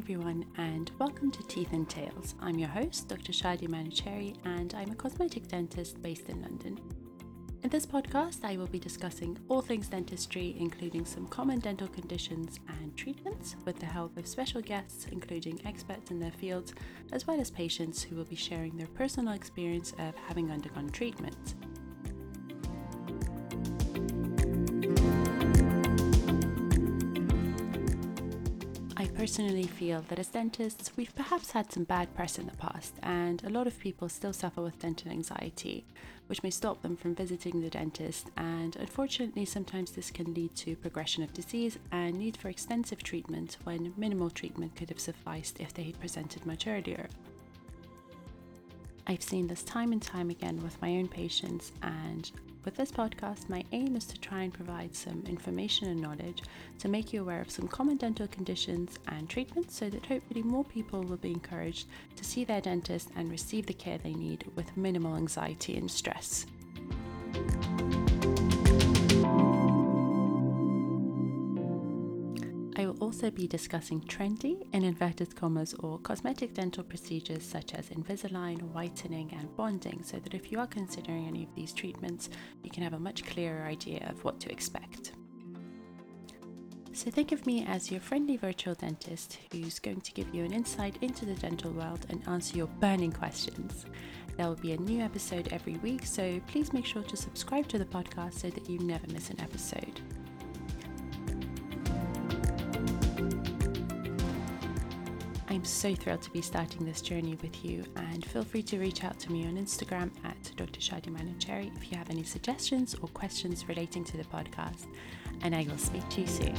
everyone, and welcome to Teeth and Tales. I'm your host, Dr. Shadi Manuchehri, and I'm a cosmetic dentist based in London. In this podcast, I will be discussing all things dentistry, including some common dental conditions and treatments, with the help of special guests, including experts in their fields, as well as patients who will be sharing their personal experience of having undergone treatment. Personally feel that as dentists, we've perhaps had some bad press in the past, and a lot of people still suffer with dental anxiety, which may stop them from visiting the dentist. And unfortunately, sometimes this can lead to progression of disease and need for extensive treatment when minimal treatment could have sufficed if they had presented much earlier. I've seen this time and time again with my own patients, and with this podcast, my aim is to try and provide some information and knowledge to make you aware of some common dental conditions and treatments so that hopefully more people will be encouraged to see their dentist and receive the care they need with minimal anxiety and stress. Also be discussing trendy, in inverted commas, or cosmetic dental procedures such as Invisalign, whitening, and bonding, so that if you are considering any of these treatments, you can have a much clearer idea of what to expect. So, think of me as your friendly virtual dentist who's going to give you an insight into the dental world and answer your burning questions. There will be a new episode every week, so please make sure to subscribe to the podcast so that you never miss an episode. I'm so thrilled to be starting this journey with you, and feel free to reach out to me on Instagram at Dr. Shadia Manuchehri if you have any suggestions or questions relating to the podcast, and I will speak to you soon.